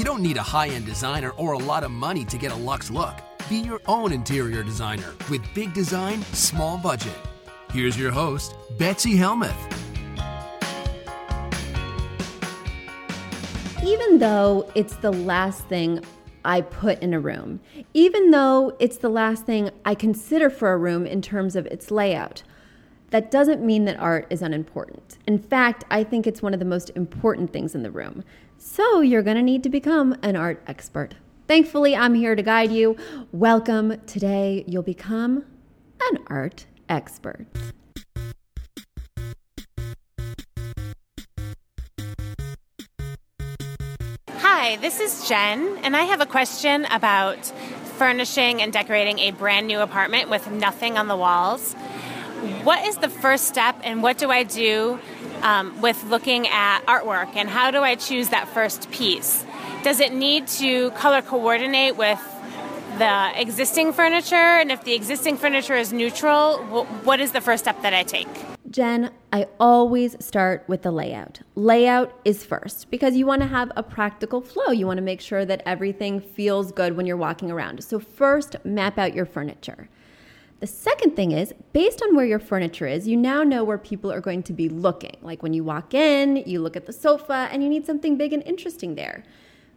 You don't need a high end designer or a lot of money to get a luxe look. Be your own interior designer with big design, small budget. Here's your host, Betsy Helmuth. Even though it's the last thing I put in a room, even though it's the last thing I consider for a room in terms of its layout, that doesn't mean that art is unimportant. In fact, I think it's one of the most important things in the room. So you're going to need to become an art expert. Thankfully, I'm here to guide you. Welcome. Today, you'll become an art expert. Hi, this is Jen, and I have a question about furnishing and decorating a brand new apartment with nothing on the walls. What is the first step, and what do I do um, with looking at artwork, and how do I choose that first piece? Does it need to color coordinate with the existing furniture? And if the existing furniture is neutral, what is the first step that I take? Jen, I always start with the layout. Layout is first because you want to have a practical flow. You want to make sure that everything feels good when you're walking around. So, first, map out your furniture. The second thing is, based on where your furniture is, you now know where people are going to be looking. Like when you walk in, you look at the sofa and you need something big and interesting there.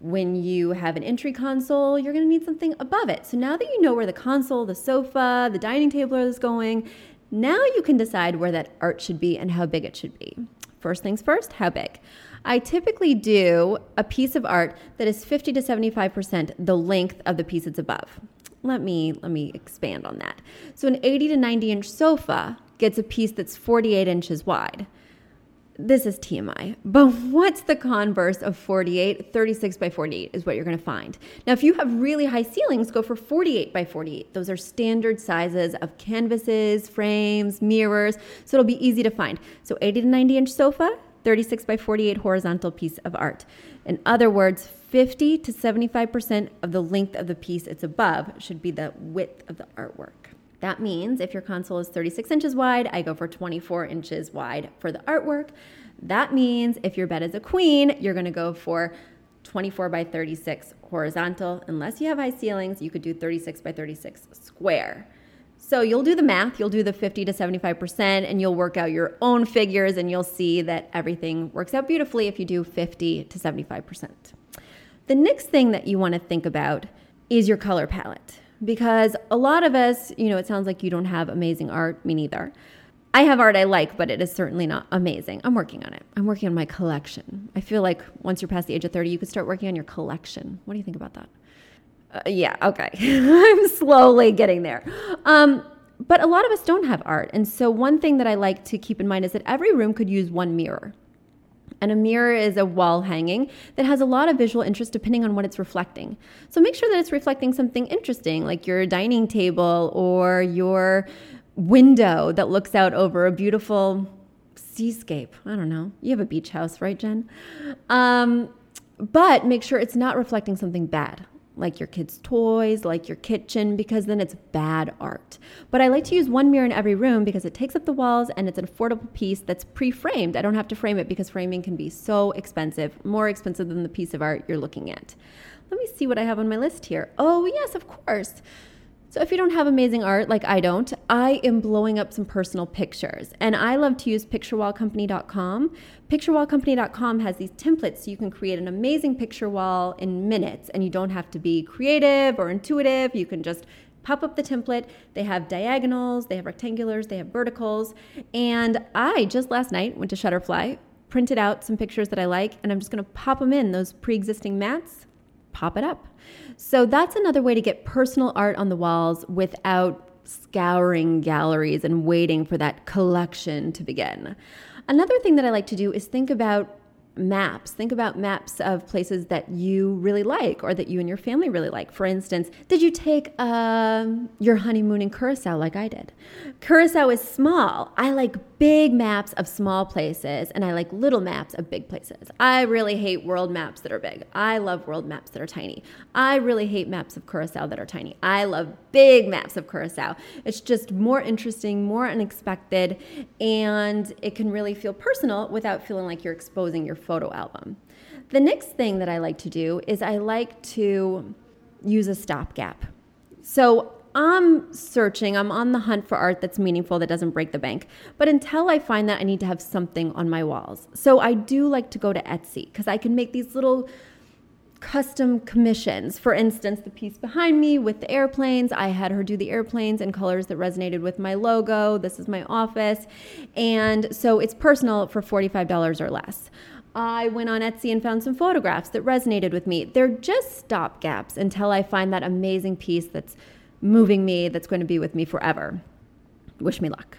When you have an entry console, you're going to need something above it. So now that you know where the console, the sofa, the dining table is going, now you can decide where that art should be and how big it should be. First things first, how big? I typically do a piece of art that is 50 to 75% the length of the piece it's above. Let me let me expand on that. So an 80 to 90 inch sofa gets a piece that's 48 inches wide. This is TMI, but what's the converse of 48? 36 by 48 is what you're going to find. Now, if you have really high ceilings, go for 48 by 48. Those are standard sizes of canvases, frames, mirrors, so it'll be easy to find. So 80 to 90 inch sofa, 36 by 48 horizontal piece of art. In other words, 50 to 75% of the length of the piece it's above should be the width of the artwork. That means if your console is 36 inches wide, I go for 24 inches wide for the artwork. That means if your bed is a queen, you're gonna go for 24 by 36 horizontal. Unless you have high ceilings, you could do 36 by 36 square. So you'll do the math, you'll do the 50 to 75%, and you'll work out your own figures, and you'll see that everything works out beautifully if you do 50 to 75%. The next thing that you want to think about is your color palette because a lot of us, you know, it sounds like you don't have amazing art, me neither. I have art I like, but it is certainly not amazing. I'm working on it. I'm working on my collection. I feel like once you're past the age of 30, you could start working on your collection. What do you think about that? Uh, yeah, okay. I'm slowly getting there. Um, but a lot of us don't have art. And so, one thing that I like to keep in mind is that every room could use one mirror. And a mirror is a wall hanging that has a lot of visual interest depending on what it's reflecting. So make sure that it's reflecting something interesting, like your dining table or your window that looks out over a beautiful seascape. I don't know. You have a beach house, right, Jen? Um, but make sure it's not reflecting something bad like your kids' toys, like your kitchen, because then it's bad art. But I like to use one mirror in every room because it takes up the walls and it's an affordable piece that's pre framed. I don't have to frame it because framing can be so expensive, more expensive than the piece of art you're looking at. Let me see what I have on my list here. Oh, yes, of course. So if you don't have amazing art like I don't, I am blowing up some personal pictures. And I love to use picturewallcompany.com. Picturewallcompany.com has these templates so you can create an amazing picture wall in minutes and you don't have to be creative or intuitive. You can just pop up the template. They have diagonals, they have rectangulars, they have verticals. And I just last night went to Shutterfly, printed out some pictures that I like, and I'm just gonna pop them in those pre existing mats, pop it up. So that's another way to get personal art on the walls without scouring galleries and waiting for that collection to begin. Another thing that I like to do is think about maps. Think about maps of places that you really like or that you and your family really like. For instance, did you take um, your honeymoon in Curacao like I did? Curacao is small. I like big maps of small places and I like little maps of big places. I really hate world maps that are big. I love world maps that are tiny. I really hate maps of Curacao that are tiny. I love big maps of Curacao. It's just more interesting, more unexpected, and it can really feel personal without feeling like you're exposing your photo album. The next thing that I like to do is I like to use a stopgap. So I'm searching, I'm on the hunt for art that's meaningful, that doesn't break the bank. But until I find that, I need to have something on my walls. So I do like to go to Etsy because I can make these little custom commissions. For instance, the piece behind me with the airplanes, I had her do the airplanes in colors that resonated with my logo. This is my office. And so it's personal for $45 or less. I went on Etsy and found some photographs that resonated with me. They're just stopgaps until I find that amazing piece that's moving me, that's going to be with me forever. Wish me luck.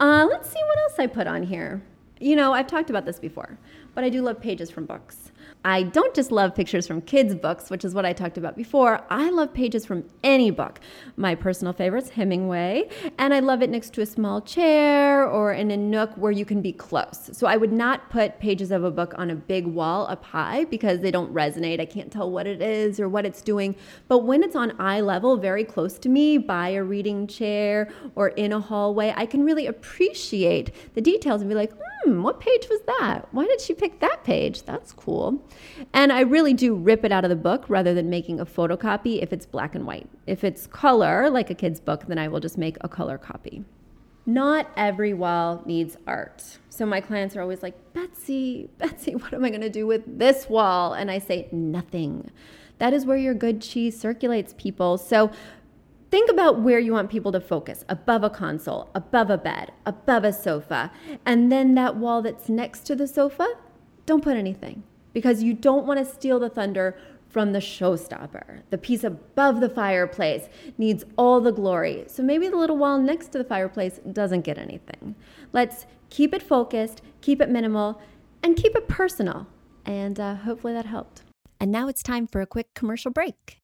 Uh, let's see what else I put on here. You know, I've talked about this before, but I do love pages from books. I don't just love pictures from kids' books, which is what I talked about before. I love pages from any book. My personal favorite's Hemingway, and I love it next to a small chair or in a nook where you can be close. So I would not put pages of a book on a big wall up high because they don't resonate. I can't tell what it is or what it's doing. But when it's on eye level, very close to me, by a reading chair or in a hallway, I can really appreciate the details and be like, hmm, what page was that? Why did she pick that page? That's cool. And I really do rip it out of the book rather than making a photocopy if it's black and white. If it's color, like a kid's book, then I will just make a color copy. Not every wall needs art. So my clients are always like, Betsy, Betsy, what am I going to do with this wall? And I say, nothing. That is where your good cheese circulates, people. So think about where you want people to focus above a console, above a bed, above a sofa. And then that wall that's next to the sofa, don't put anything because you don't want to steal the thunder from the showstopper. The piece above the fireplace needs all the glory. So maybe the little wall next to the fireplace doesn't get anything. Let's keep it focused, keep it minimal, and keep it personal. And uh, hopefully that helped. And now it's time for a quick commercial break.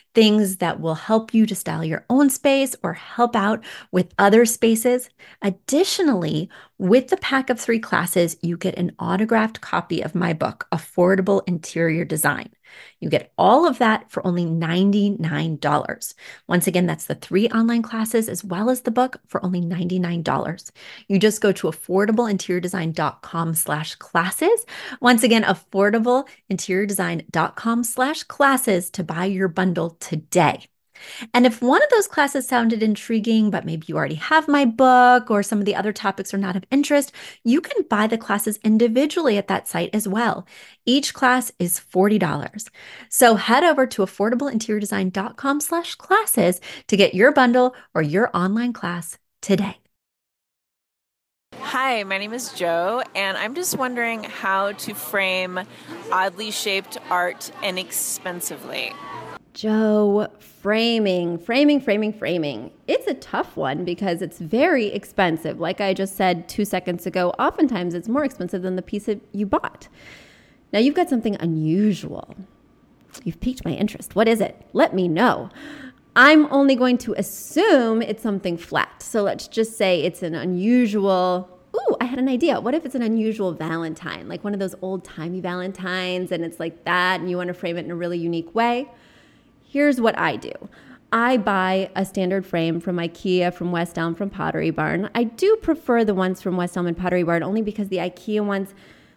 things that will help you to style your own space or help out with other spaces. Additionally, with the pack of three classes, you get an autographed copy of my book, Affordable Interior Design. You get all of that for only $99. Once again, that's the three online classes as well as the book for only $99. You just go to affordableinteriordesign.com slash classes. Once again, affordableinteriordesign.com slash classes to buy your bundle today. And if one of those classes sounded intriguing, but maybe you already have my book or some of the other topics are not of interest, you can buy the classes individually at that site as well. Each class is $40. So head over to affordableinteriordesign.com slash classes to get your bundle or your online class today. Hi, my name is Joe, and I'm just wondering how to frame oddly shaped art inexpensively. Joe, framing, framing, framing, framing. It's a tough one because it's very expensive. Like I just said two seconds ago, oftentimes it's more expensive than the piece that you bought. Now you've got something unusual. You've piqued my interest. What is it? Let me know. I'm only going to assume it's something flat. So let's just say it's an unusual Ooh, I had an idea. What if it's an unusual Valentine, like one of those old timey Valentines, and it's like that, and you want to frame it in a really unique way? Here's what I do. I buy a standard frame from IKEA, from West Elm, from Pottery Barn. I do prefer the ones from West Elm and Pottery Barn only because the IKEA ones,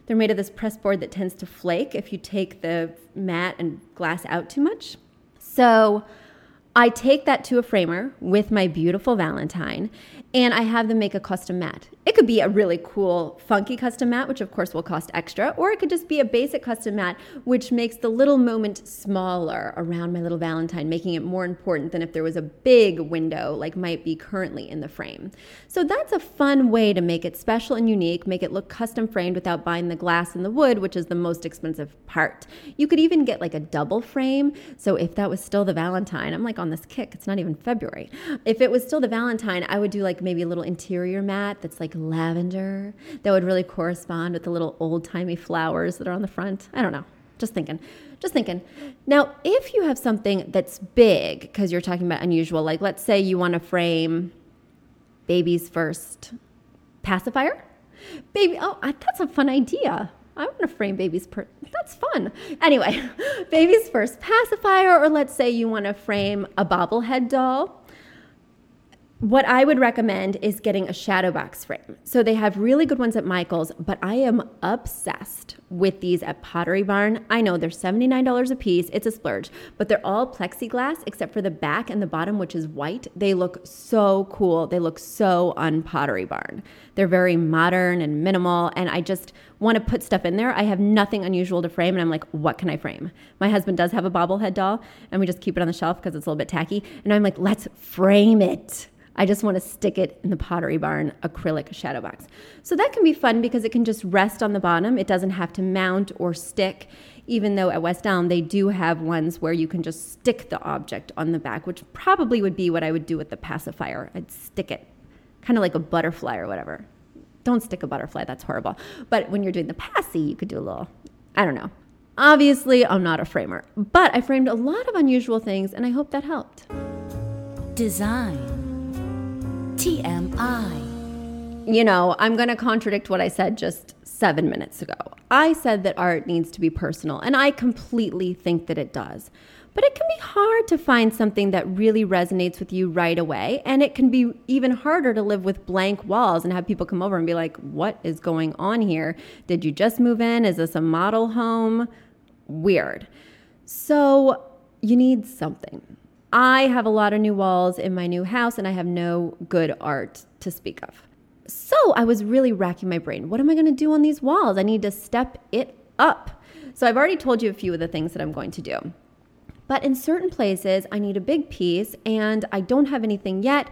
they're made of this press board that tends to flake if you take the mat and glass out too much. So I take that to a framer with my beautiful Valentine and I have them make a custom mat. It could be a really cool, funky custom mat, which of course will cost extra, or it could just be a basic custom mat, which makes the little moment smaller around my little Valentine, making it more important than if there was a big window like might be currently in the frame. So that's a fun way to make it special and unique, make it look custom framed without buying the glass and the wood, which is the most expensive part. You could even get like a double frame. So if that was still the Valentine, I'm like on this kick, it's not even February. If it was still the Valentine, I would do like maybe a little interior mat that's like lavender that would really correspond with the little old timey flowers that are on the front. I don't know. Just thinking. Just thinking. Now, if you have something that's big, because you're talking about unusual, like let's say you want to frame baby's first pacifier. Baby, oh, that's a fun idea. I want to frame baby's per. That's fun. Anyway, baby's first pacifier, or let's say you want to frame a bobblehead doll what I would recommend is getting a shadow box frame. So they have really good ones at Michael's, but I am obsessed with these at Pottery Barn. I know they're $79 a piece. It's a splurge, but they're all plexiglass except for the back and the bottom, which is white. They look so cool. They look so on Pottery Barn. They're very modern and minimal, and I just want to put stuff in there. I have nothing unusual to frame, and I'm like, what can I frame? My husband does have a bobblehead doll, and we just keep it on the shelf because it's a little bit tacky. And I'm like, let's frame it. I just want to stick it in the Pottery Barn acrylic shadow box. So that can be fun because it can just rest on the bottom. It doesn't have to mount or stick, even though at West Elm they do have ones where you can just stick the object on the back, which probably would be what I would do with the pacifier. I'd stick it kind of like a butterfly or whatever. Don't stick a butterfly, that's horrible. But when you're doing the passy, you could do a little, I don't know. Obviously, I'm not a framer, but I framed a lot of unusual things and I hope that helped. Design. TMI. You know, I'm going to contradict what I said just seven minutes ago. I said that art needs to be personal, and I completely think that it does. But it can be hard to find something that really resonates with you right away. And it can be even harder to live with blank walls and have people come over and be like, what is going on here? Did you just move in? Is this a model home? Weird. So you need something. I have a lot of new walls in my new house and I have no good art to speak of. So I was really racking my brain. What am I going to do on these walls? I need to step it up. So I've already told you a few of the things that I'm going to do. But in certain places, I need a big piece and I don't have anything yet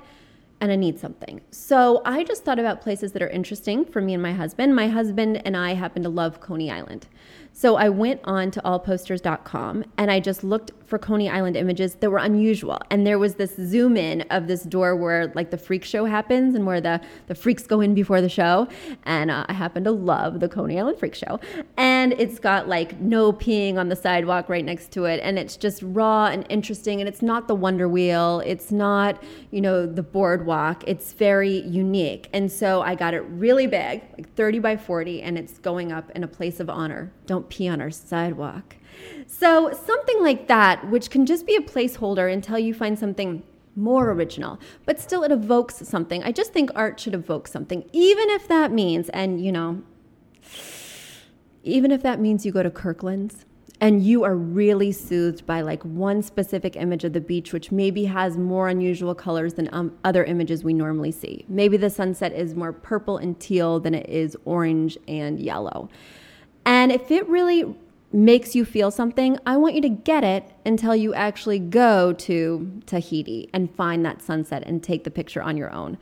and I need something. So I just thought about places that are interesting for me and my husband. My husband and I happen to love Coney Island. So I went on to allposters.com and I just looked for Coney Island images that were unusual. And there was this zoom in of this door where like the freak show happens and where the, the freaks go in before the show. And uh, I happen to love the Coney Island Freak Show. And it's got like no peeing on the sidewalk right next to it. And it's just raw and interesting. And it's not the Wonder Wheel. It's not, you know, the boardwalk. It's very unique. And so I got it really big, like 30 by 40, and it's going up in a place of honor. Don't pee on our sidewalk. So, something like that, which can just be a placeholder until you find something more original, but still it evokes something. I just think art should evoke something, even if that means, and you know, even if that means you go to Kirkland's and you are really soothed by like one specific image of the beach, which maybe has more unusual colors than um, other images we normally see. Maybe the sunset is more purple and teal than it is orange and yellow. And if it really makes you feel something, I want you to get it until you actually go to Tahiti and find that sunset and take the picture on your own.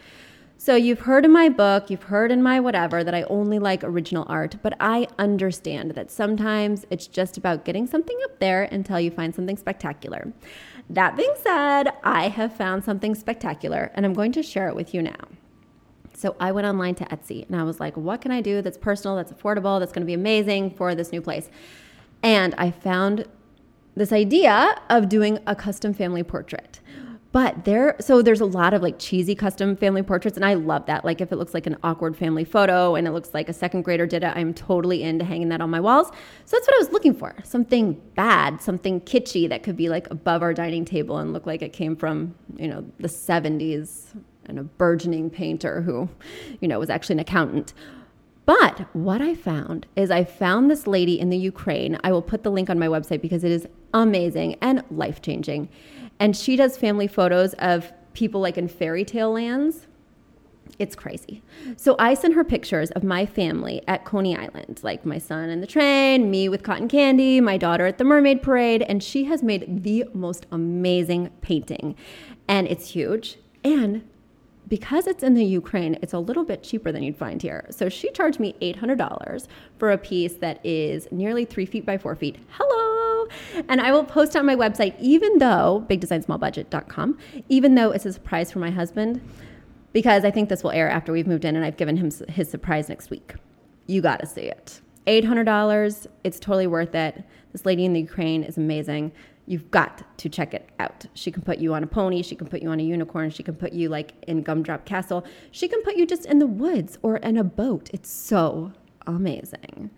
So, you've heard in my book, you've heard in my whatever that I only like original art, but I understand that sometimes it's just about getting something up there until you find something spectacular. That being said, I have found something spectacular and I'm going to share it with you now. So I went online to Etsy and I was like, what can I do that's personal, that's affordable, that's going to be amazing for this new place? And I found this idea of doing a custom family portrait. But there, so there's a lot of like cheesy custom family portraits, and I love that. Like if it looks like an awkward family photo and it looks like a second grader did it, I'm totally into hanging that on my walls. So that's what I was looking for something bad, something kitschy that could be like above our dining table and look like it came from, you know, the 70s and a burgeoning painter who, you know, was actually an accountant. But what I found is I found this lady in the Ukraine. I will put the link on my website because it is amazing and life changing. And she does family photos of people like in fairy tale lands. It's crazy. So I sent her pictures of my family at Coney Island, like my son in the train, me with cotton candy, my daughter at the mermaid parade, and she has made the most amazing painting. And it's huge. And because it's in the Ukraine, it's a little bit cheaper than you'd find here. So she charged me $800 for a piece that is nearly three feet by four feet. Hello! And I will post on my website, even though, bigdesignsmallbudget.com, even though it's a surprise for my husband, because I think this will air after we've moved in and I've given him his surprise next week. You gotta see it. $800, it's totally worth it. This lady in the Ukraine is amazing. You've got to check it out. She can put you on a pony, she can put you on a unicorn, she can put you like in Gumdrop Castle, she can put you just in the woods or in a boat. It's so amazing.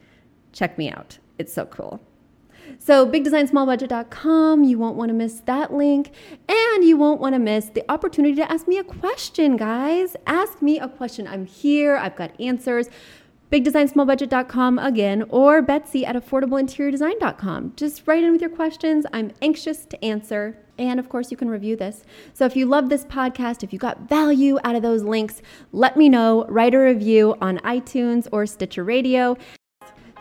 Check me out. It's so cool. So, bigdesignsmallbudget.com, you won't want to miss that link. And you won't want to miss the opportunity to ask me a question, guys. Ask me a question. I'm here, I've got answers bigdesignsmallbudget.com again, or Betsy at affordableinteriordesign.com. Just write in with your questions. I'm anxious to answer. And of course, you can review this. So if you love this podcast, if you got value out of those links, let me know. Write a review on iTunes or Stitcher Radio.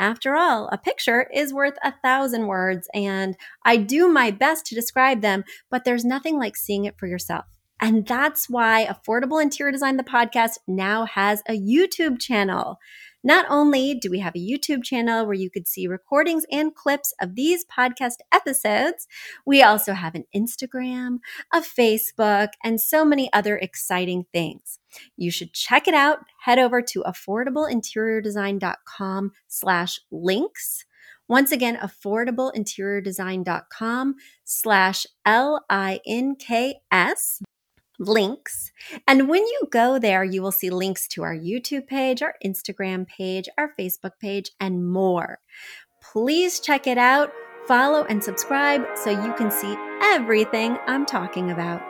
After all, a picture is worth a thousand words, and I do my best to describe them, but there's nothing like seeing it for yourself. And that's why Affordable Interior Design, the podcast, now has a YouTube channel. Not only do we have a YouTube channel where you could see recordings and clips of these podcast episodes, we also have an Instagram, a Facebook, and so many other exciting things. You should check it out. Head over to affordableinteriordesign.com slash links. Once again, affordableinteriordesign.com slash L-I-N-K-S links. And when you go there, you will see links to our YouTube page, our Instagram page, our Facebook page, and more. Please check it out, follow, and subscribe so you can see everything I'm talking about.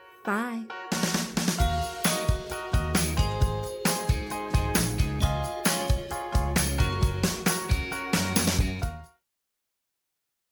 Bye.